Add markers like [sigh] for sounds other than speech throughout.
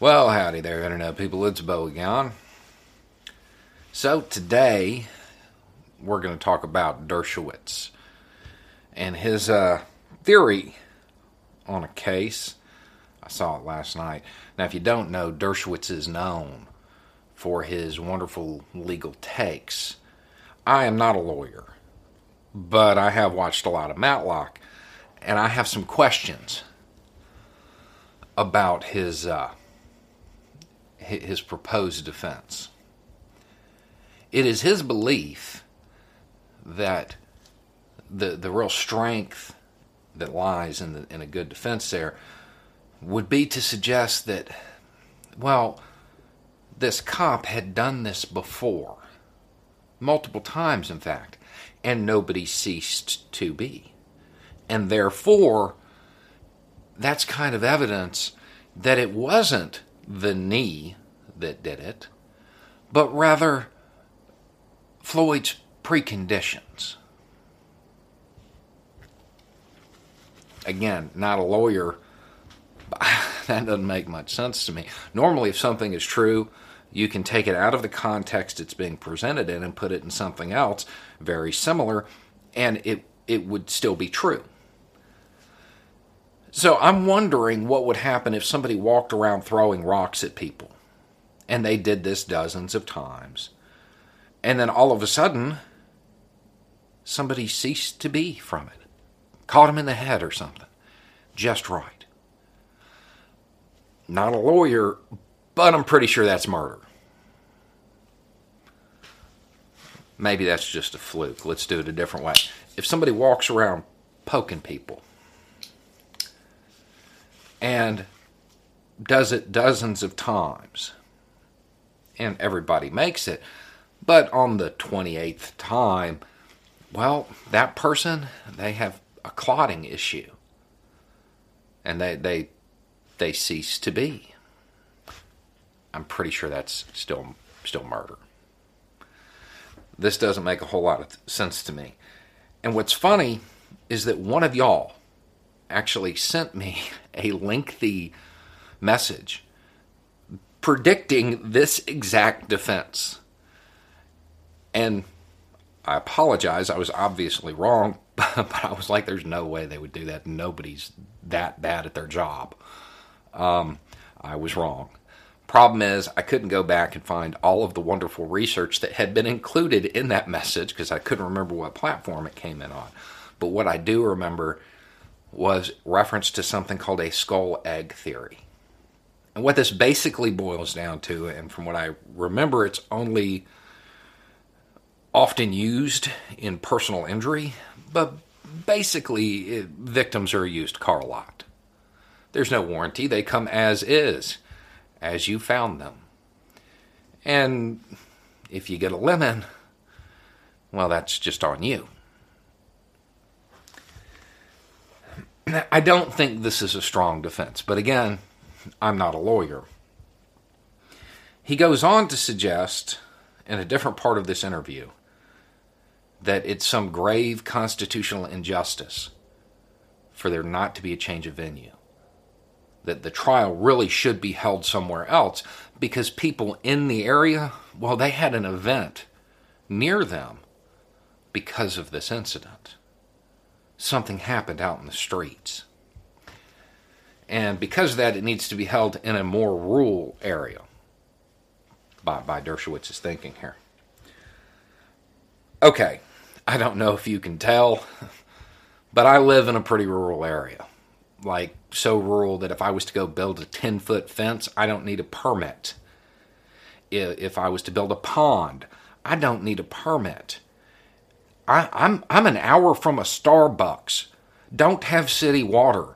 Well, howdy there, Internet people. It's Bo again. So, today we're going to talk about Dershowitz and his uh, theory on a case. I saw it last night. Now, if you don't know, Dershowitz is known for his wonderful legal takes. I am not a lawyer, but I have watched a lot of Matlock, and I have some questions about his uh, his proposed defense. It is his belief that the the real strength that lies in the, in a good defense there would be to suggest that well this cop had done this before multiple times in fact and nobody ceased to be and therefore that's kind of evidence that it wasn't the knee that did it, but rather Floyd's preconditions. Again, not a lawyer, [laughs] that doesn't make much sense to me. Normally, if something is true, you can take it out of the context it's being presented in and put it in something else very similar, and it, it would still be true. So I'm wondering what would happen if somebody walked around throwing rocks at people. And they did this dozens of times. And then all of a sudden, somebody ceased to be from it. Caught him in the head or something. Just right. Not a lawyer, but I'm pretty sure that's murder. Maybe that's just a fluke. Let's do it a different way. If somebody walks around poking people, and does it dozens of times. And everybody makes it. But on the 28th time, well, that person, they have a clotting issue. And they, they, they cease to be. I'm pretty sure that's still, still murder. This doesn't make a whole lot of sense to me. And what's funny is that one of y'all actually sent me [laughs] a lengthy message predicting this exact defense. And I apologize, I was obviously wrong, [laughs] but I was like, there's no way they would do that. Nobody's that bad at their job. Um, I was wrong. Problem is, I couldn't go back and find all of the wonderful research that had been included in that message because I couldn't remember what platform it came in on. But what I do remember was reference to something called a skull egg theory. And what this basically boils down to, and from what I remember, it's only often used in personal injury, but basically, it, victims are a used car lot. There's no warranty, they come as is, as you found them. And if you get a lemon, well, that's just on you. I don't think this is a strong defense, but again, I'm not a lawyer. He goes on to suggest in a different part of this interview that it's some grave constitutional injustice for there not to be a change of venue. That the trial really should be held somewhere else because people in the area, well, they had an event near them because of this incident something happened out in the streets. And because of that, it needs to be held in a more rural area by, by Dershowitz's thinking here. Okay, I don't know if you can tell, [laughs] but I live in a pretty rural area. Like, so rural that if I was to go build a 10 foot fence, I don't need a permit. If I was to build a pond, I don't need a permit. I, I'm I'm an hour from a Starbucks. Don't have city water.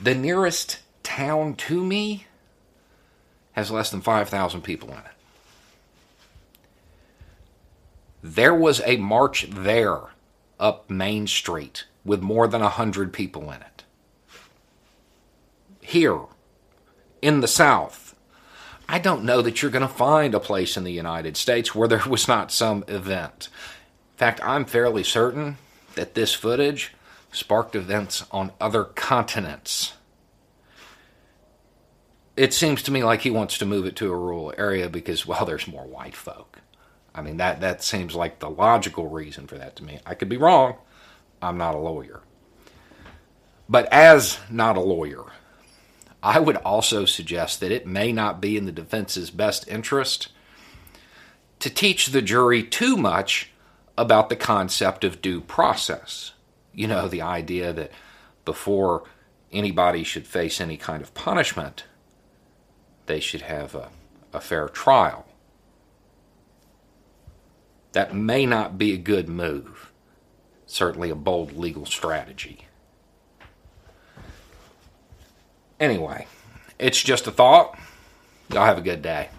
The nearest town to me has less than 5,000 people in it. There was a march there up Main Street with more than 100 people in it. Here, in the South, I don't know that you're going to find a place in the United States where there was not some event. In fact, I'm fairly certain that this footage sparked events on other continents. It seems to me like he wants to move it to a rural area because, well, there's more white folk. I mean, that, that seems like the logical reason for that to me. I could be wrong. I'm not a lawyer. But as not a lawyer, I would also suggest that it may not be in the defense's best interest to teach the jury too much about the concept of due process. You know, the idea that before anybody should face any kind of punishment, they should have a, a fair trial. That may not be a good move, certainly a bold legal strategy. Anyway, it's just a thought. Y'all have a good day.